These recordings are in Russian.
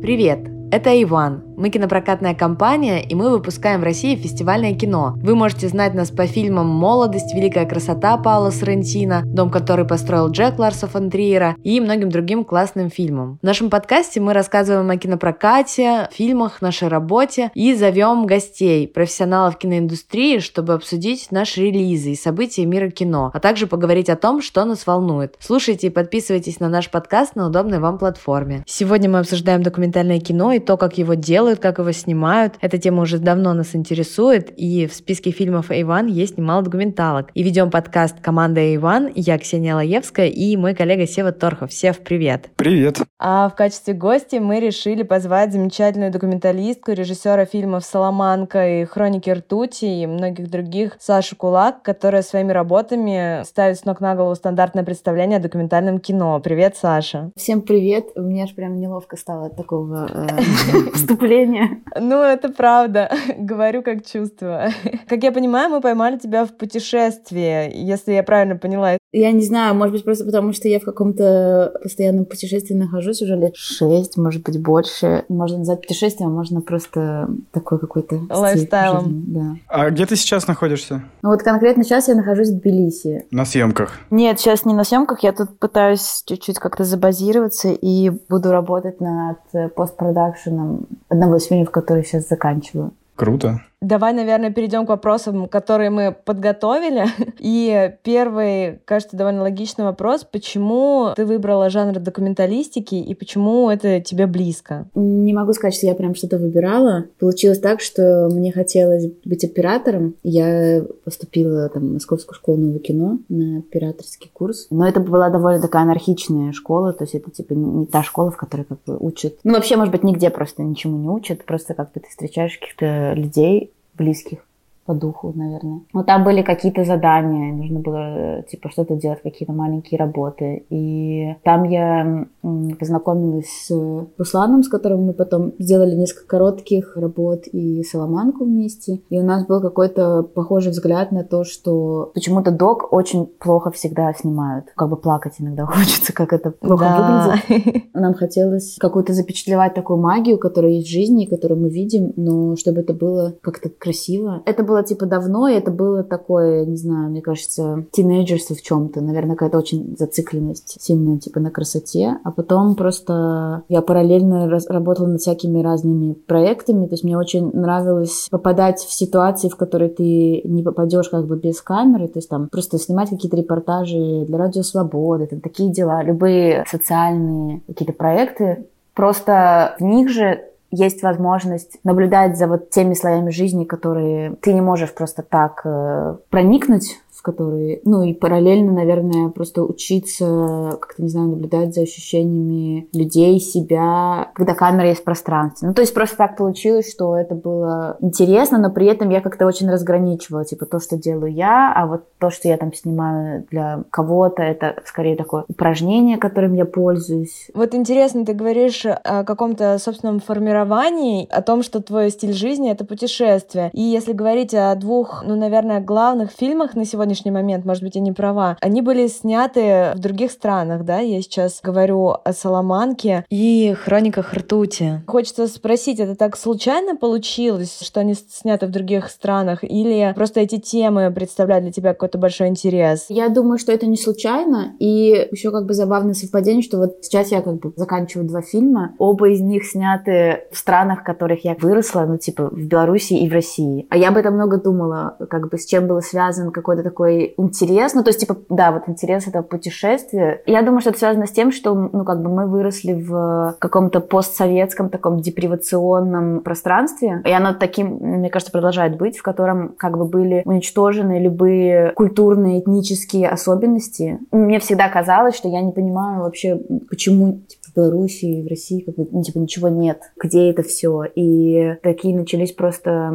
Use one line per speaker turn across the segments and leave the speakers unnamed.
Привет! Это Иван. Мы кинопрокатная компания, и мы выпускаем в России фестивальное кино. Вы можете знать нас по фильмам «Молодость», «Великая красота» Паула Соррентино, «Дом, который построил Джек Ларса фон Триера» и многим другим классным фильмам. В нашем подкасте мы рассказываем о кинопрокате, фильмах, нашей работе и зовем гостей, профессионалов киноиндустрии, чтобы обсудить наши релизы и события мира кино, а также поговорить о том, что нас волнует. Слушайте и подписывайтесь на наш подкаст на удобной вам платформе. Сегодня мы обсуждаем документальное кино и то, как его делают, как его снимают. Эта тема уже давно нас интересует, и в списке фильмов A1 есть немало документалок. И ведем подкаст «Команда A1». Я Ксения Лаевская и мой коллега Сева Торхов. Сев, привет!
Привет!
А в качестве гости мы решили позвать замечательную документалистку, режиссера фильмов «Соломанка» и «Хроники ртути» и многих других Сашу Кулак, которая своими работами ставит с ног на голову стандартное представление о документальном кино. Привет, Саша!
Всем привет! Мне аж прям неловко стало от такого э, вступление.
Ну, это правда. Говорю, как чувствую. Как я понимаю, мы поймали тебя в путешествии, если я правильно поняла.
Я не знаю, может быть, просто потому что я в каком-то постоянном путешествии нахожусь уже лет шесть, может быть, больше. Можно назвать путешествием, а можно просто такой какой-то...
Лайфстайлом.
Да.
А где ты сейчас находишься?
Ну вот конкретно сейчас я нахожусь в Тбилиси.
На съемках?
Нет, сейчас не на съемках. Я тут пытаюсь чуть-чуть как-то забазироваться и буду работать над постпродакшеном одного из фильмов, который сейчас заканчиваю.
Круто.
Давай, наверное, перейдем к вопросам, которые мы подготовили. И первый, кажется, довольно логичный вопрос. Почему ты выбрала жанр документалистики и почему это тебе близко?
Не могу сказать, что я прям что-то выбирала. Получилось так, что мне хотелось быть оператором. Я поступила там, в Московскую школу нового кино на операторский курс. Но это была довольно такая анархичная школа. То есть это типа не та школа, в которой как бы учат. Ну, вообще, может быть, нигде просто ничему не учат. Просто как бы ты встречаешь каких-то людей, близких по духу, наверное. Но там были какие-то задания, нужно было типа что-то делать, какие-то маленькие работы. И там я познакомилась с Русланом, с которым мы потом сделали несколько коротких работ и Соломанку вместе. И у нас был какой-то похожий взгляд на то, что почему-то док очень плохо всегда снимают. Как бы плакать иногда хочется, как это плохо да. выглядит. Нам хотелось какую-то запечатлевать такую магию, которая есть в жизни, которую мы видим, но чтобы это было как-то красиво. Это было было типа давно, и это было такое, не знаю, мне кажется, тинейджерство в чем-то. Наверное, какая-то очень зацикленность сильная типа на красоте. А потом просто я параллельно работала над всякими разными проектами. То есть мне очень нравилось попадать в ситуации, в которые ты не попадешь как бы без камеры. То есть там просто снимать какие-то репортажи для Радио Свободы, там такие дела. Любые социальные какие-то проекты. Просто в них же есть возможность наблюдать за вот теми слоями жизни, которые ты не можешь просто так э, проникнуть в которые, ну и параллельно, наверное, просто учиться, как-то, не знаю, наблюдать за ощущениями людей, себя, когда камера есть в пространстве. Ну, то есть просто так получилось, что это было интересно, но при этом я как-то очень разграничивала, типа, то, что делаю я, а вот то, что я там снимаю для кого-то, это скорее такое упражнение, которым я пользуюсь.
Вот интересно, ты говоришь о каком-то собственном формировании, о том, что твой стиль жизни — это путешествие. И если говорить о двух, ну, наверное, главных фильмах на сегодня сегодняшний момент, может быть, я не права, они были сняты в других странах, да, я сейчас говорю о Соломанке и Хрониках ртути. Хочется спросить, это так случайно получилось, что они сняты в других странах, или просто эти темы представляют для тебя какой-то большой интерес?
Я думаю, что это не случайно, и еще как бы забавное совпадение, что вот сейчас я как бы заканчиваю два фильма, оба из них сняты в странах, в которых я выросла, ну, типа, в Беларуси и в России. А я об этом много думала, как бы с чем был связан какой-то такой интерес, ну, то есть, типа, да, вот интерес это путешествие. Я думаю, что это связано с тем, что, ну, как бы мы выросли в каком-то постсоветском таком депривационном пространстве, и оно таким, мне кажется, продолжает быть, в котором как бы были уничтожены любые культурные, этнические особенности. Мне всегда казалось, что я не понимаю вообще, почему типа, в Беларуси, в России как бы, ну, типа, ничего нет. Где это все? И такие начались просто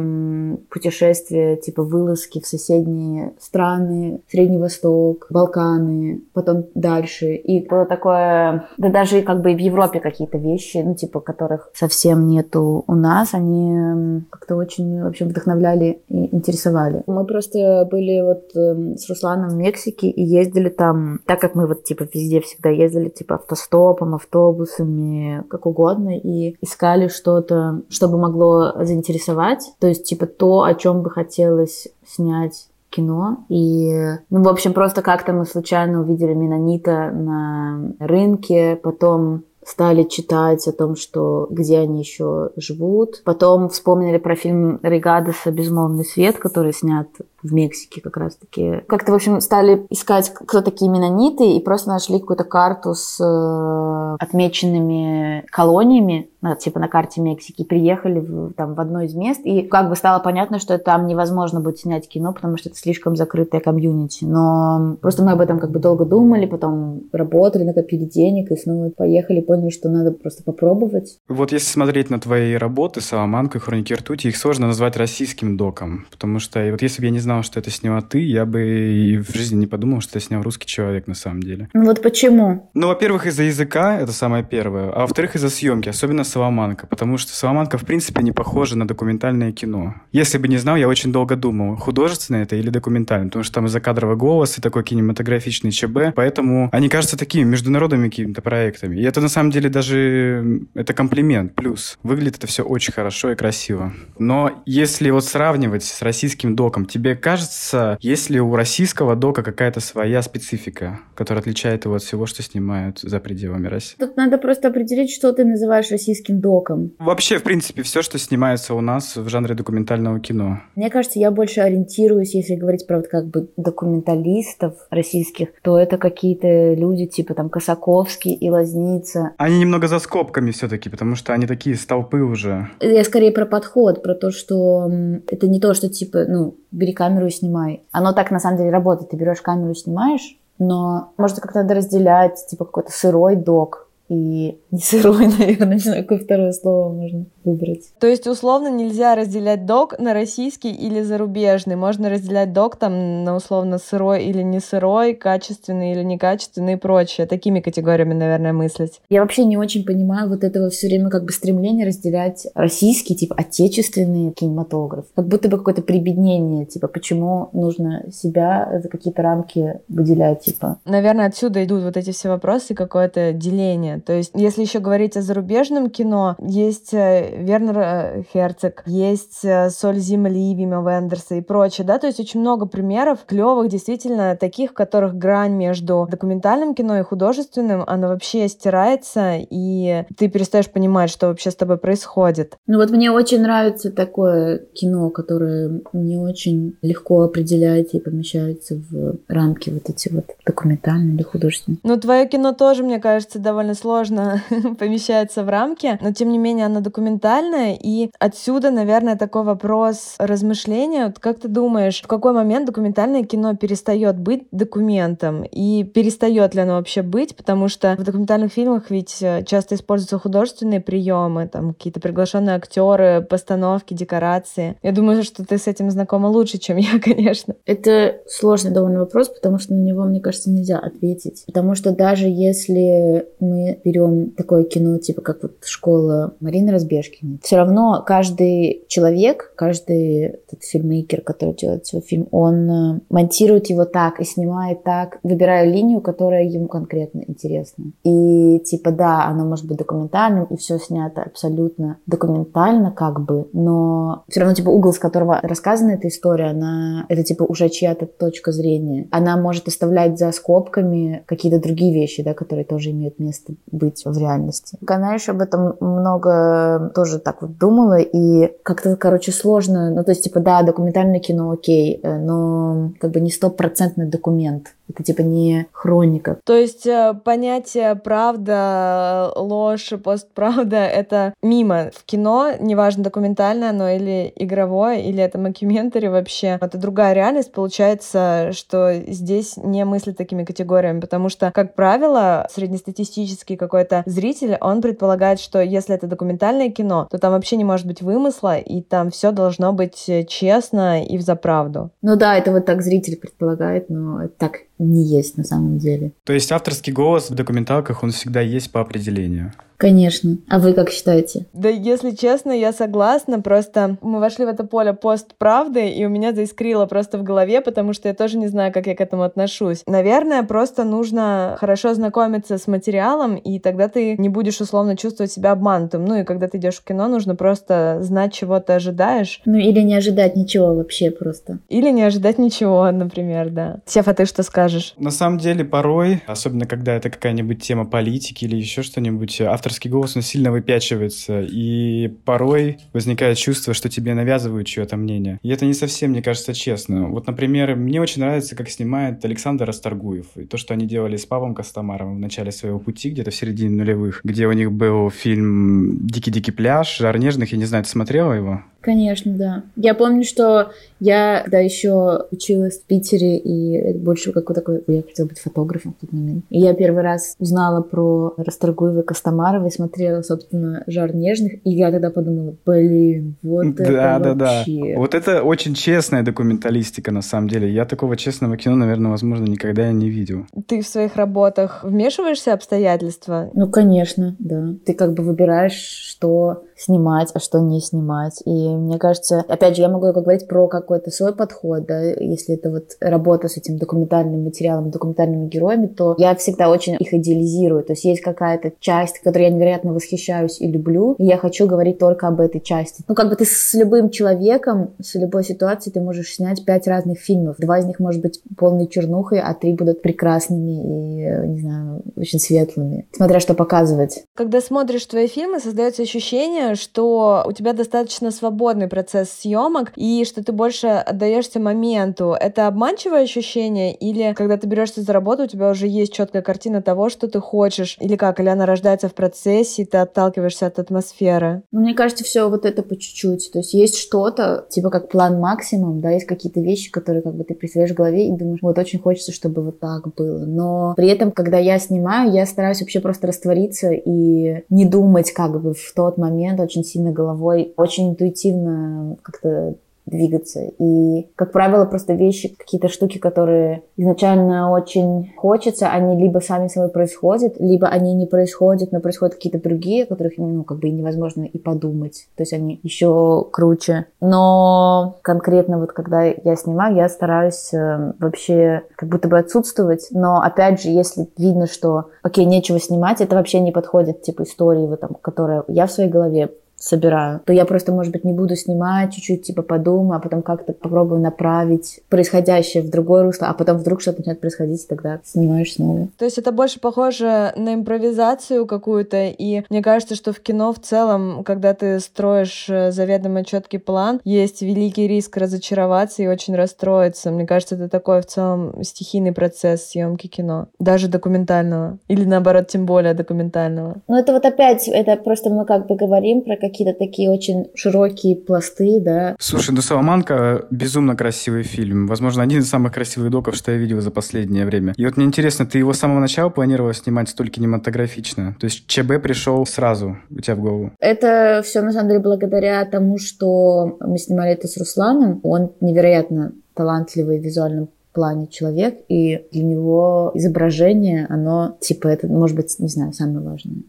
путешествия, типа, вылазки в соседние страны, Средний Восток, Балканы, потом дальше. И было такое, да даже как бы в Европе какие-то вещи, ну, типа, которых совсем нету у нас, они как-то очень вообще вдохновляли и интересовали. Мы просто были вот э, с Русланом в Мексике и ездили там, так как мы вот, типа, везде всегда ездили, типа, автостопом, автобусом, автобусами, как угодно, и искали что-то, чтобы могло заинтересовать. То есть, типа, то, о чем бы хотелось снять кино. И, ну, в общем, просто как-то мы случайно увидели Менонита на рынке, потом стали читать о том, что где они еще живут. Потом вспомнили про фильм Ригадеса «Безмолвный свет», который снят в Мексике как раз-таки. Как-то, в общем, стали искать, кто такие менониты, и просто нашли какую-то карту с э, отмеченными колониями, типа на карте Мексики, приехали в, там, в одно из мест, и как бы стало понятно, что там невозможно будет снять кино, потому что это слишком закрытая комьюнити. Но просто мы об этом как бы долго думали, потом работали, накопили денег, и снова поехали, поняли, что надо просто попробовать.
Вот если смотреть на твои работы «Саламанка» и «Хроники ртути», их сложно назвать российским доком, потому что вот если бы я не знал, что это сняла ты, я бы и в жизни не подумал, что это снял русский человек на самом деле.
Ну вот почему?
Ну, во-первых, из-за языка, это самое первое, а во-вторых, из-за съемки, особенно Соломанка, потому что Соломанка, в принципе, не похожа на документальное кино. Если бы не знал, я очень долго думал, художественное это или документальное, потому что там закадровый голос и такой кинематографичный ЧБ, поэтому они кажутся такими международными какими-то проектами. И это на самом деле даже, это комплимент, плюс. Выглядит это все очень хорошо и красиво. Но если вот сравнивать с российским доком, тебе кажется, есть ли у российского дока какая-то своя специфика, которая отличает его от всего, что снимают за пределами России?
Тут надо просто определить, что ты называешь российским доком.
Вообще, в принципе, все, что снимается у нас в жанре документального кино.
Мне кажется, я больше ориентируюсь, если говорить про вот как бы документалистов российских, то это какие-то люди типа там Косаковский и Лазница.
Они немного за скобками все-таки, потому что они такие столпы уже.
Я скорее про подход, про то, что это не то, что типа, ну, бери камеру и снимай. Оно так на самом деле работает. Ты берешь камеру и снимаешь, но может как-то надо разделять, типа какой-то сырой док и не сырой, наверное, не знаю, какое второе слово можно выбрать.
То есть, условно, нельзя разделять док на российский или зарубежный. Можно разделять док там на условно сырой или не сырой, качественный или некачественный и прочее. Такими категориями, наверное, мыслить.
Я вообще не очень понимаю вот этого все время как бы стремление разделять российский, типа, отечественный кинематограф. Как будто бы какое-то прибеднение, типа, почему нужно себя за какие-то рамки выделять, типа.
Наверное, отсюда идут вот эти все вопросы, какое-то деление. То есть, если еще говорить о зарубежном кино, есть э, Вернер э, Херцог, есть э, «Соль земли» Вима Вендерса и прочее, да, то есть очень много примеров клевых, действительно, таких, в которых грань между документальным кино и художественным, она вообще стирается, и ты перестаешь понимать, что вообще с тобой происходит.
Ну вот мне очень нравится такое кино, которое не очень легко определяется и помещается в рамки вот эти вот документальные или художественные.
Ну, твое кино тоже, мне кажется, довольно сложно помещается в рамки, но тем не менее оно документальное документальное, и отсюда, наверное, такой вопрос размышления. Вот как ты думаешь, в какой момент документальное кино перестает быть документом, и перестает ли оно вообще быть, потому что в документальных фильмах ведь э, часто используются художественные приемы, там какие-то приглашенные актеры, постановки, декорации. Я думаю, что ты с этим знакома лучше, чем я, конечно.
Это сложный довольно вопрос, потому что на него, мне кажется, нельзя ответить. Потому что даже если мы берем такое кино, типа как вот школа Марины Разбежки, Пушкина. Все равно каждый человек, каждый этот фильммейкер, который делает свой фильм, он э, монтирует его так и снимает так, выбирая линию, которая ему конкретно интересна. И типа да, оно может быть документальным, и все снято абсолютно документально как бы, но все равно типа угол, с которого рассказана эта история, она это типа уже чья-то точка зрения. Она может оставлять за скобками какие-то другие вещи, да, которые тоже имеют место быть в реальности. Знаешь, об этом много тоже так вот думала, и как-то, короче, сложно. Ну, то есть, типа, да, документальное кино окей, э, но как бы не стопроцентный документ. Это типа не хроника.
То есть э, понятие правда, ложь, постправда — это мимо в кино, неважно, документальное оно или игровое, или это мокюментари вообще. Это другая реальность. Получается, что здесь не мыслят такими категориями, потому что, как правило, среднестатистический какой-то зритель, он предполагает, что если это документальное кино, то там вообще не может быть вымысла, и там все должно быть честно и взаправду.
Ну да, это вот так зритель предполагает, но это так не есть на самом деле.
То есть авторский голос в документалках, он всегда есть по определению?
Конечно. А вы как считаете?
Да, если честно, я согласна. Просто мы вошли в это поле постправды, и у меня заискрило просто в голове, потому что я тоже не знаю, как я к этому отношусь. Наверное, просто нужно хорошо знакомиться с материалом, и тогда ты не будешь условно чувствовать себя обманутым. Ну и когда ты идешь в кино, нужно просто знать, чего ты ожидаешь.
Ну или не ожидать ничего вообще просто.
Или не ожидать ничего, например, да. Сефа, ты что скажешь?
На самом деле, порой, особенно когда это какая-нибудь тема политики или еще что-нибудь, автор авторский голос, он сильно выпячивается, и порой возникает чувство, что тебе навязывают чье-то мнение. И это не совсем, мне кажется, честно. Вот, например, мне очень нравится, как снимает Александр Расторгуев, и то, что они делали с Павлом Костомаровым в начале своего пути, где-то в середине нулевых, где у них был фильм «Дикий-дикий пляж», «Жар нежных», я не знаю, ты смотрела его?
Конечно, да. Я помню, что я, когда еще училась в Питере, и больше какой такой... Я хотела быть фотографом в тот момент. И я первый раз узнала про Расторгуева и Костомарова и смотрела, собственно, «Жар нежных», и я тогда подумала, блин, вот да, это да, вообще...
Да. Вот это очень честная документалистика, на самом деле. Я такого честного кино, наверное, возможно, никогда не видел.
Ты в своих работах вмешиваешься в обстоятельства?
Ну, конечно, да. Ты как бы выбираешь, что снимать, а что не снимать. И мне кажется, опять же, я могу говорить про какой-то свой подход, да, если это вот работа с этим документальным материалом, документальными героями, то я всегда очень их идеализирую. То есть есть какая-то часть, которой я невероятно восхищаюсь и люблю, и я хочу говорить только об этой части. Ну, как бы ты с любым человеком, с любой ситуацией ты можешь снять пять разных фильмов. Два из них может быть полной чернухой, а три будут прекрасными и, не знаю, очень светлыми. Смотря что показывать.
Когда смотришь твои фильмы, создается ощущение, что у тебя достаточно свободный процесс съемок и что ты больше отдаешься моменту. Это обманчивое ощущение или когда ты берешься за работу, у тебя уже есть четкая картина того, что ты хочешь? Или как? Или она рождается в процессе, и ты отталкиваешься от атмосферы?
Ну, мне кажется, все вот это по чуть-чуть. То есть есть что-то, типа как план максимум, да, есть какие-то вещи, которые как бы ты представляешь в голове и думаешь, вот очень хочется, чтобы вот так было. Но при этом, когда я снимаю, я стараюсь вообще просто раствориться и не думать как бы в тот момент, момент очень сильно головой, очень интуитивно как-то двигаться. И, как правило, просто вещи, какие-то штуки, которые изначально очень хочется, они либо сами собой происходят, либо они не происходят, но происходят какие-то другие, о которых, ну, как бы невозможно и подумать. То есть они еще круче. Но конкретно вот когда я снимаю, я стараюсь э, вообще как будто бы отсутствовать. Но опять же, если видно, что, окей, нечего снимать, это вообще не подходит, типа, истории, вот, там, которая я в своей голове собираю, то я просто, может быть, не буду снимать, чуть-чуть типа подумаю, а потом как-то попробую направить происходящее в другое русло, а потом вдруг что-то начинает происходить, и тогда снимаешь снова.
То есть это больше похоже на импровизацию какую-то, и мне кажется, что в кино в целом, когда ты строишь э, заведомо четкий план, есть великий риск разочароваться и очень расстроиться. Мне кажется, это такой в целом стихийный процесс съемки кино, даже документального, или наоборот, тем более документального.
Ну это вот опять, это просто мы как бы говорим про какие-то такие очень широкие пласты, да.
Слушай, ну «Саламанка» безумно красивый фильм. Возможно, один из самых красивых доков, что я видел за последнее время. И вот мне интересно, ты его с самого начала планировал снимать столь кинематографично? То есть ЧБ пришел сразу у тебя в голову?
Это все, на самом деле, благодаря тому, что мы снимали это с Русланом. Он невероятно талантливый в визуальном плане человек, и для него изображение, оно, типа, это, может быть, не знаю, самое важное.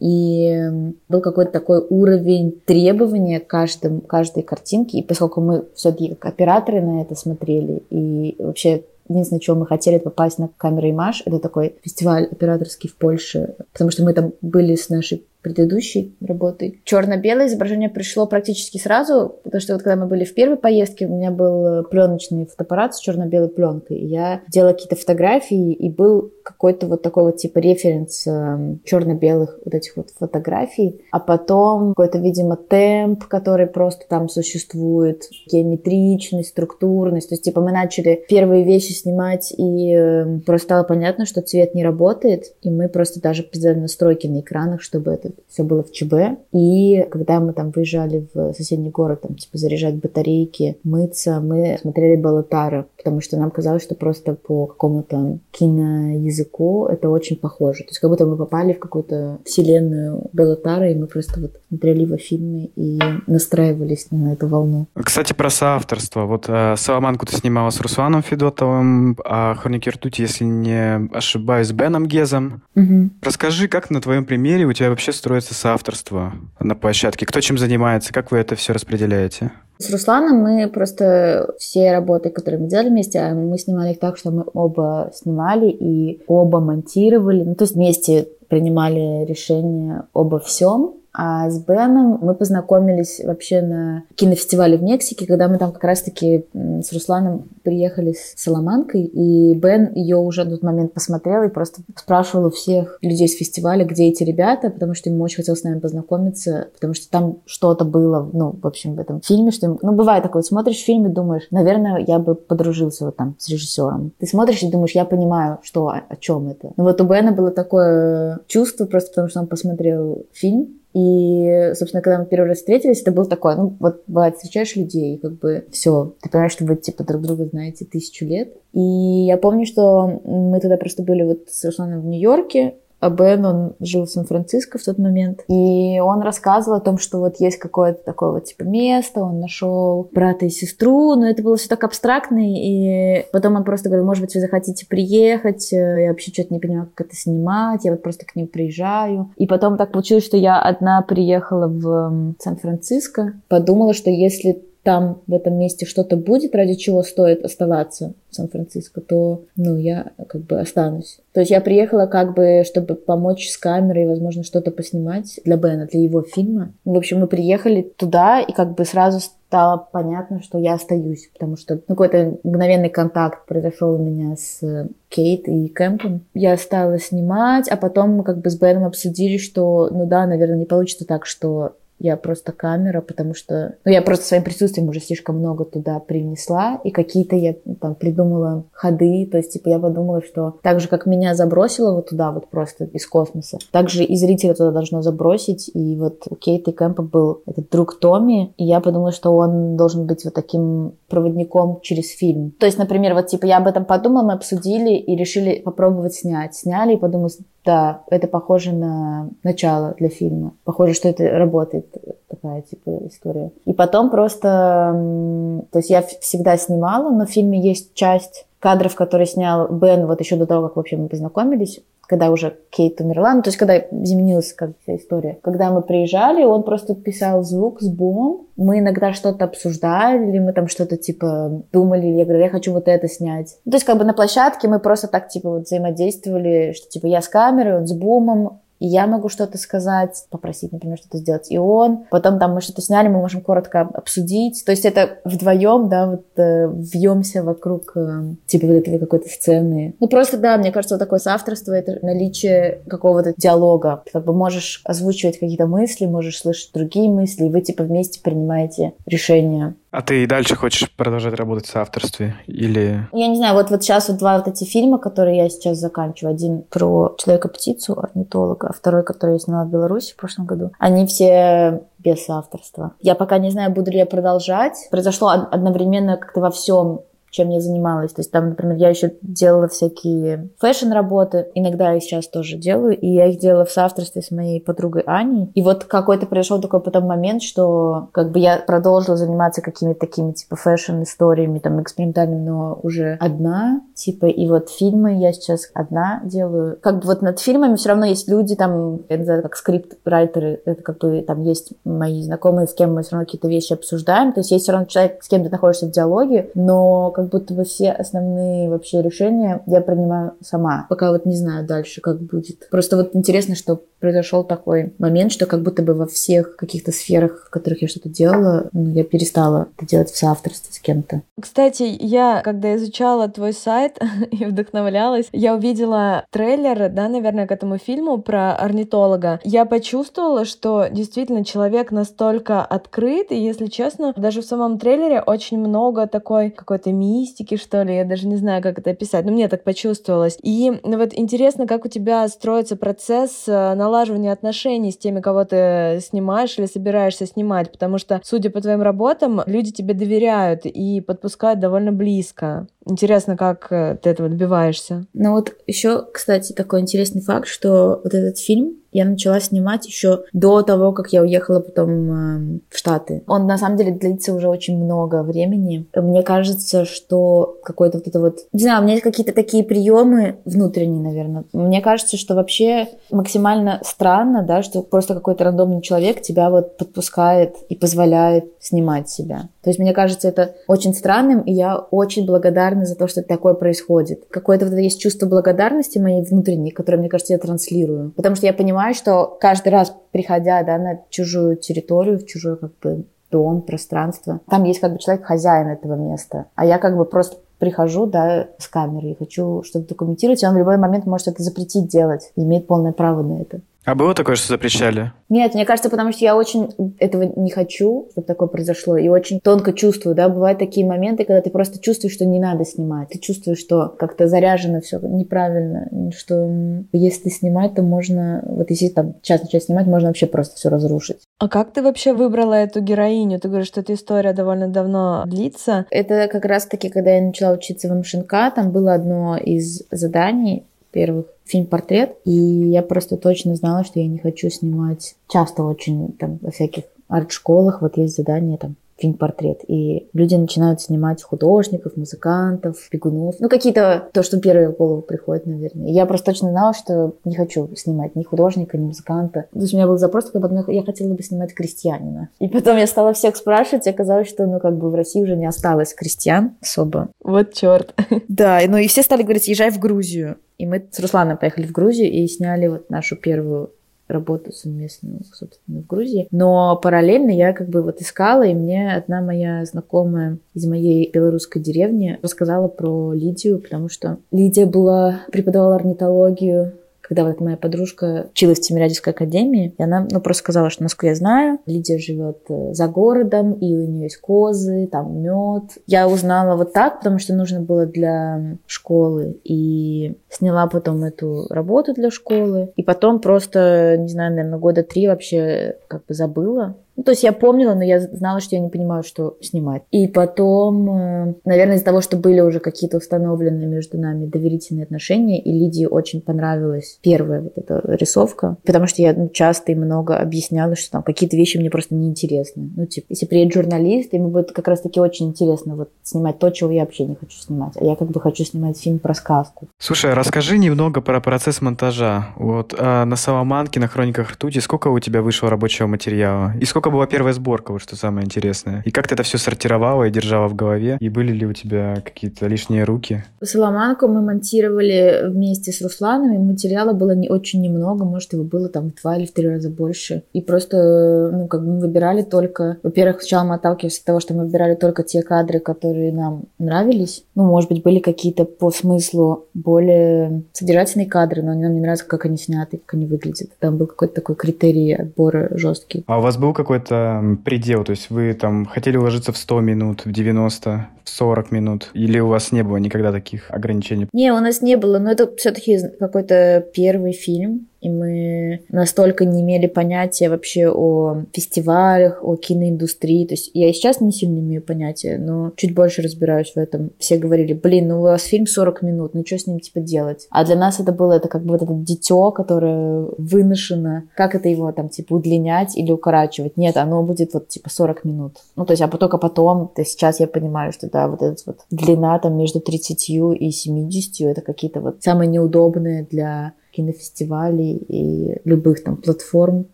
И был какой-то такой уровень требования каждым, каждой картинки. И поскольку мы все-таки как операторы на это смотрели, и вообще единственное, чего мы хотели, это попасть на камеру Имаш. Это такой фестиваль операторский в Польше, потому что мы там были с нашей предыдущей работой. Черно-белое изображение пришло практически сразу, потому что вот когда мы были в первой поездке, у меня был пленочный фотоаппарат с черно-белой пленкой. И я делала какие-то фотографии, и был какой-то вот такой вот типа референс э, черно-белых вот этих вот фотографий. А потом какой-то, видимо, темп, который просто там существует, геометричность, структурность. То есть, типа, мы начали первые вещи снимать, и э, просто стало понятно, что цвет не работает, и мы просто даже сделали настройки на экранах, чтобы это все было в ЧБ. И когда мы там выезжали в соседний город, там, типа, заряжать батарейки, мыться, мы смотрели Балатара, потому что нам казалось, что просто по какому-то киноязыку это очень похоже. То есть как будто мы попали в какую-то вселенную Беллатара, и мы просто вот смотрели его фильмы и настраивались на эту волну.
Кстати, про соавторство. Вот э, «Саламанку» ты снимала с Русланом Федотовым, а «Хроники ртути», если не ошибаюсь, с Беном Гезом.
Угу.
Расскажи, как на твоем примере у тебя вообще строится соавторство на площадке? Кто чем занимается? Как вы это все распределяете?
С Русланом мы просто все работы, которые мы делали вместе, а мы снимали их так, что мы оба снимали и оба монтировали. Ну, то есть вместе принимали решение обо всем. А с Беном мы познакомились вообще на кинофестивале в Мексике, когда мы там как раз-таки с Русланом приехали с Соломанкой, и Бен ее уже на тот момент посмотрел и просто спрашивал у всех людей с фестиваля, где эти ребята, потому что ему очень хотелось с нами познакомиться, потому что там что-то было, ну, в общем, в этом фильме, что, ну, бывает такое, смотришь фильм и думаешь, наверное, я бы подружился вот там с режиссером. Ты смотришь и думаешь, я понимаю, что, о, о чем это. Ну, вот у Бена было такое чувство, просто потому что он посмотрел фильм, и, собственно, когда мы первый раз встретились, это был такой, ну, вот бывает, встречаешь людей, и как бы все, ты понимаешь, что вы, типа, друг друга знаете тысячу лет. И я помню, что мы тогда просто были вот с Русланом в Нью-Йорке, а Бен, он жил в Сан-Франциско в тот момент, и он рассказывал о том, что вот есть какое-то такое вот типа место, он нашел брата и сестру, но это было все так абстрактно, и потом он просто говорил, может быть, вы захотите приехать, я вообще что-то не понимаю, как это снимать, я вот просто к ним приезжаю. И потом так получилось, что я одна приехала в Сан-Франциско, подумала, что если там в этом месте что-то будет, ради чего стоит оставаться в Сан-Франциско, то, ну, я как бы останусь. То есть я приехала как бы, чтобы помочь с камерой, возможно, что-то поснимать для Бена, для его фильма. В общем, мы приехали туда, и как бы сразу стало понятно, что я остаюсь, потому что ну, какой-то мгновенный контакт произошел у меня с Кейт и Кэмпом. Я стала снимать, а потом мы как бы с Беном обсудили, что, ну да, наверное, не получится так, что я просто камера, потому что... Ну, я просто своим присутствием уже слишком много туда принесла, и какие-то я там придумала ходы, то есть, типа, я подумала, что так же, как меня забросило вот туда вот просто из космоса, так же и зрителя туда должно забросить, и вот у Кейта Кэмпа был этот друг Томми, и я подумала, что он должен быть вот таким проводником через фильм. То есть, например, вот, типа, я об этом подумала, мы обсудили и решили попробовать снять. Сняли и подумала, да, это похоже на начало для фильма. Похоже, что это работает, такая типа история. И потом просто... То есть я всегда снимала, но в фильме есть часть кадров, которые снял Бен вот еще до того, как вообще мы познакомились когда уже Кейт умерла, ну, то есть когда изменилась как вся история. Когда мы приезжали, он просто писал звук с бумом, мы иногда что-то обсуждали, мы там что-то типа думали, я говорю, я хочу вот это снять. Ну, то есть как бы на площадке мы просто так типа вот взаимодействовали, что типа я с камерой, он с бумом, и я могу что-то сказать, попросить, например, что-то сделать, и он. Потом там мы что-то сняли, мы можем коротко обсудить. То есть это вдвоем, да, вот э, вьемся вокруг э, типа вот этой какой-то сцены. Ну просто, да, мне кажется, вот такое соавторство — это наличие какого-то диалога. Как бы можешь озвучивать какие-то мысли, можешь слышать другие мысли, и вы типа вместе принимаете решения.
А ты и дальше хочешь продолжать работать в соавторстве? Или...
Я не знаю, вот, вот сейчас вот два вот эти фильма, которые я сейчас заканчиваю. Один про Человека-птицу, орнитолога, а второй, который я сняла в Беларуси в прошлом году. Они все без авторства. Я пока не знаю, буду ли я продолжать. Произошло одновременно как-то во всем чем я занималась. То есть там, например, я еще делала всякие фэшн-работы, иногда я сейчас тоже делаю, и я их делала в соавторстве с моей подругой Аней. И вот какой-то произошел такой потом момент, что как бы я продолжила заниматься какими-то такими типа фэшн-историями, там, экспериментальными, но уже одна, типа, и вот фильмы я сейчас одна делаю. Как бы вот над фильмами все равно есть люди, там, я не знаю, как скрипт-райтеры, это как бы там есть мои знакомые, с кем мы все равно какие-то вещи обсуждаем, то есть есть все равно человек, с кем ты находишься в диалоге, но как будто бы все основные вообще решения я принимаю сама. Пока вот не знаю дальше, как будет. Просто вот интересно, что произошел такой момент, что как будто бы во всех каких-то сферах, в которых я что-то делала, ну, я перестала это делать в соавторстве с кем-то.
Кстати, я, когда изучала твой сайт и вдохновлялась, я увидела трейлер, да, наверное, к этому фильму про орнитолога. Я почувствовала, что действительно человек настолько открыт, и, если честно, даже в самом трейлере очень много такой какой-то мистики, мистики, что ли, я даже не знаю, как это описать, но мне так почувствовалось. И ну, вот интересно, как у тебя строится процесс э, налаживания отношений с теми, кого ты снимаешь или собираешься снимать, потому что, судя по твоим работам, люди тебе доверяют и подпускают довольно близко. Интересно, как э, ты этого добиваешься.
Ну вот еще, кстати, такой интересный факт, что вот этот фильм я начала снимать еще до того, как я уехала потом э, в Штаты. Он на самом деле длится уже очень много времени. Мне кажется, что какой-то вот это вот... Не знаю, у меня есть какие-то такие приемы внутренние, наверное. Мне кажется, что вообще максимально странно, да, что просто какой-то рандомный человек тебя вот подпускает и позволяет снимать себя. То есть мне кажется это очень странным, и я очень благодарна за то, что такое происходит. Какое-то вот есть чувство благодарности моей внутренней, которое, мне кажется, я транслирую. Потому что я понимаю, что каждый раз, приходя да, на чужую территорию, в чужой как бы дом, пространство, там есть как бы человек хозяин этого места. А я как бы просто прихожу, да, с камерой и хочу что-то документировать, и он в любой момент может это запретить делать, имеет полное право на это.
А было такое, что запрещали?
Нет, мне кажется, потому что я очень этого не хочу, чтобы такое произошло, и очень тонко чувствую, да, бывают такие моменты, когда ты просто чувствуешь, что не надо снимать, ты чувствуешь, что как-то заряжено все неправильно, что если снимать, то можно, вот если там час начать снимать, можно вообще просто все разрушить.
А как ты вообще выбрала эту героиню? Ты говоришь, что эта история довольно давно длится.
Это как раз-таки, когда я начала учиться в МШНК, там было одно из заданий, первых фильм-портрет, и я просто точно знала, что я не хочу снимать часто очень там во всяких арт-школах, вот есть задание там фильм-портрет. И люди начинают снимать художников, музыкантов, бегунов. Ну, какие-то, то, что первые в голову приходит, наверное. Я просто точно знала, что не хочу снимать ни художника, ни музыканта. То есть у меня был запрос, как бы я хотела бы снимать крестьянина. И потом я стала всех спрашивать, и оказалось, что, ну, как бы в России уже не осталось крестьян особо.
Вот черт.
Да, ну и все стали говорить, езжай в Грузию. И мы с Русланом поехали в Грузию и сняли вот нашу первую работу совместную, собственно, в Грузии. Но параллельно я как бы вот искала, и мне одна моя знакомая из моей белорусской деревни рассказала про Лидию, потому что Лидия была, преподавала орнитологию когда вот моя подружка училась в Тимирязевской академии, и она ну, просто сказала, что насколько я знаю, Лидия живет э, за городом, и у нее есть козы, там мед. Я узнала вот так, потому что нужно было для школы, и сняла потом эту работу для школы, и потом просто, не знаю, наверное, года три вообще как бы забыла, ну, то есть я помнила, но я знала, что я не понимаю, что снимать. И потом, э, наверное, из-за того, что были уже какие-то установленные между нами доверительные отношения, и Лидии очень понравилась первая вот эта рисовка, потому что я ну, часто и много объясняла, что там какие-то вещи мне просто неинтересны. Ну, типа, если приедет журналист, ему будет как раз-таки очень интересно вот снимать то, чего я вообще не хочу снимать. А я как бы хочу снимать фильм про сказку.
Слушай, а расскажи немного про процесс монтажа. Вот а на Соломанке, на Хрониках Ртути, сколько у тебя вышло рабочего материала? И сколько была первая сборка, вот что самое интересное? И как ты это все сортировала и держала в голове? И были ли у тебя какие-то лишние руки?
Соломанку мы монтировали вместе с Русланом, и материала было не очень немного, может, его было там в два или в три раза больше. И просто, ну, как бы мы выбирали только... Во-первых, сначала мы отталкивались от того, что мы выбирали только те кадры, которые нам нравились. Ну, может быть, были какие-то по смыслу более содержательные кадры, но нам не нравится, как они сняты, как они выглядят. Там был какой-то такой критерий отбора жесткий.
А у вас был какой какой-то предел? То есть вы там хотели уложиться в 100 минут, в 90, в 40 минут? Или у вас не было никогда таких ограничений?
Не, у нас не было, но это все-таки какой-то первый фильм и мы настолько не имели понятия вообще о фестивалях, о киноиндустрии. То есть я и сейчас не сильно имею понятия, но чуть больше разбираюсь в этом. Все говорили, блин, ну у вас фильм 40 минут, ну что с ним типа делать? А для нас это было это как бы вот это дитё, которое выношено. Как это его там типа удлинять или укорачивать? Нет, оно будет вот типа 40 минут. Ну то есть, а только потом, то есть сейчас я понимаю, что да, вот эта вот длина там между 30 и 70 это какие-то вот самые неудобные для кинофестивалей и любых там платформ.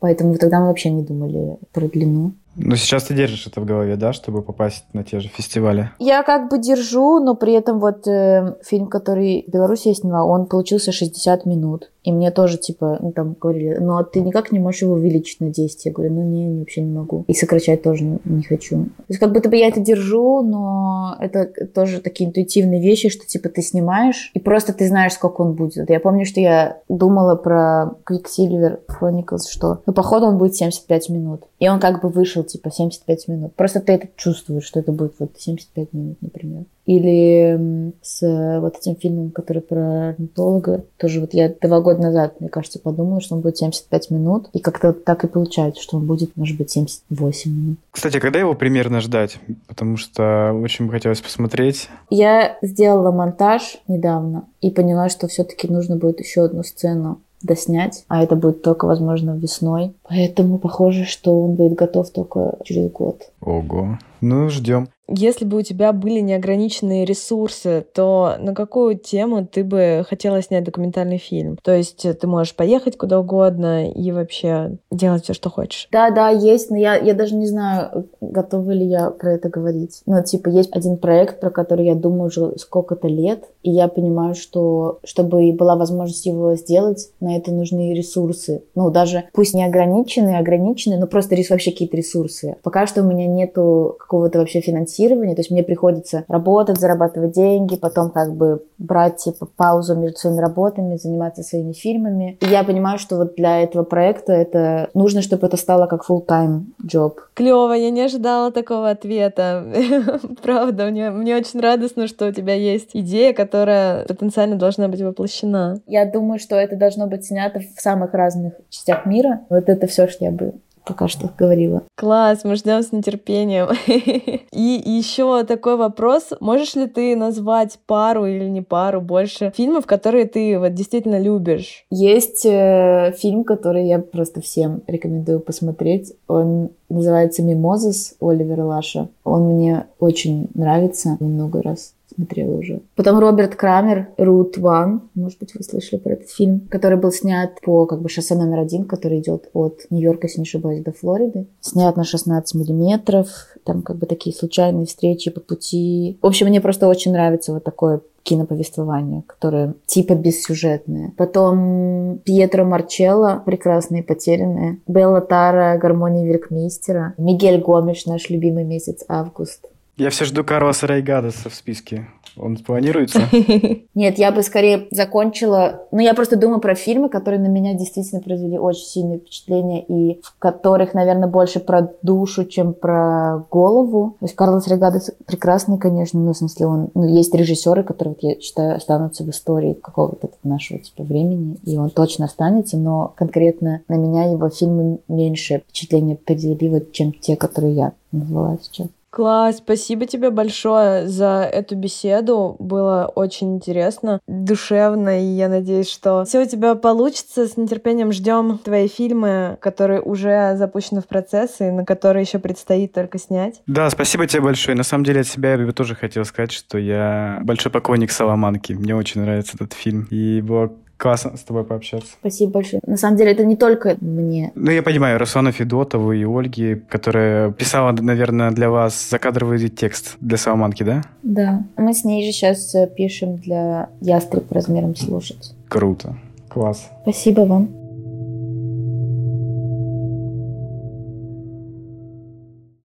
Поэтому тогда мы вообще не думали про длину.
Но сейчас ты держишь это в голове, да, чтобы попасть на те же фестивали?
Я как бы держу, но при этом вот э, фильм, который в Беларуси я сняла, он получился 60 минут. И мне тоже, типа, ну, там говорили, ну, а ты никак не можешь его увеличить на 10. Я говорю, ну, не, вообще не могу. И сокращать тоже не хочу. То есть, как будто бы я это держу, но это тоже такие интуитивные вещи, что, типа, ты снимаешь, и просто ты знаешь, сколько он будет. Я помню, что я думала про Quicksilver Chronicles, что, ну, походу, он будет 75 минут. И он как бы вышел, типа 75 минут. Просто ты это чувствуешь, что это будет вот 75 минут, например. Или с вот этим фильмом, который про орнитолога, тоже вот я два года назад, мне кажется, подумала, что он будет 75 минут, и как-то так и получается, что он будет, может быть, 78 минут.
Кстати, а когда его примерно ждать? Потому что очень бы хотелось посмотреть.
Я сделала монтаж недавно и поняла, что все-таки нужно будет еще одну сцену доснять, а это будет только, возможно, весной. Поэтому похоже, что он будет готов только через год.
Ого. Ну, ждем.
Если бы у тебя были неограниченные ресурсы, то на какую тему ты бы хотела снять документальный фильм? То есть ты можешь поехать куда угодно и вообще делать все, что хочешь.
Да, да, есть, но я, я даже не знаю, готова ли я про это говорить. Ну, типа, есть один проект, про который я думаю уже сколько-то лет, и я понимаю, что чтобы была возможность его сделать, на это нужны ресурсы. Ну, даже пусть не ограниченные, ограниченные, но просто вообще какие-то ресурсы. Пока что у меня нету какого-то вообще финансирования, то есть мне приходится работать, зарабатывать деньги, потом как бы брать типа паузу между своими работами, заниматься своими фильмами. И я понимаю, что вот для этого проекта это нужно, чтобы это стало как full-time job.
Клево, я не ожидала такого ответа. Правда, мне, мне очень радостно, что у тебя есть идея, которая потенциально должна быть воплощена.
Я думаю, что это должно быть снято в самых разных частях мира. Вот это все, что я бы пока что говорила.
Класс, мы ждем с нетерпением. И еще такой вопрос. Можешь ли ты назвать пару или не пару больше фильмов, которые ты вот действительно любишь?
Есть э, фильм, который я просто всем рекомендую посмотреть. Он называется «Мимозис» Оливера Лаша. Он мне очень нравится много раз смотрела уже. Потом Роберт Крамер, Рут Ван, может быть, вы слышали про этот фильм, который был снят по как бы шоссе номер один, который идет от Нью-Йорка, если не ошибаюсь, до Флориды. Снят на 16 миллиметров, там как бы такие случайные встречи по пути. В общем, мне просто очень нравится вот такое киноповествование, которое типа бессюжетное. Потом Пьетро Марчелло «Прекрасные потерянные», Белла Тара «Гармония Веркмейстера», Мигель Гомеш «Наш любимый месяц август»,
я все жду Карлоса Райгадеса в списке. Он планируется?
Нет, я бы скорее закончила... Ну, я просто думаю про фильмы, которые на меня действительно произвели очень сильное впечатление и в которых, наверное, больше про душу, чем про голову. То есть Карлос Регадес прекрасный, конечно, ну, в смысле, он... Ну, есть режиссеры, которые, вот, я считаю, останутся в истории какого-то нашего, типа, времени, и он точно останется, но конкретно на меня его фильмы меньше впечатления произвели, вот, чем те, которые я назвала сейчас.
Класс, спасибо тебе большое за эту беседу. Было очень интересно, душевно, и я надеюсь, что все у тебя получится. С нетерпением ждем твои фильмы, которые уже запущены в процесс и на которые еще предстоит только снять.
Да, спасибо тебе большое. На самом деле от себя я бы тоже хотел сказать, что я большой поклонник Соломанки. Мне очень нравится этот фильм. И было Классно с тобой пообщаться.
Спасибо большое. На самом деле это не только мне.
Ну, я понимаю, Руслану Федотову и Ольги, которая писала, наверное, для вас закадровый текст для Соломанки, да?
Да. Мы с ней же сейчас э, пишем для ястреб размером слушать.
Круто. Класс.
Спасибо вам.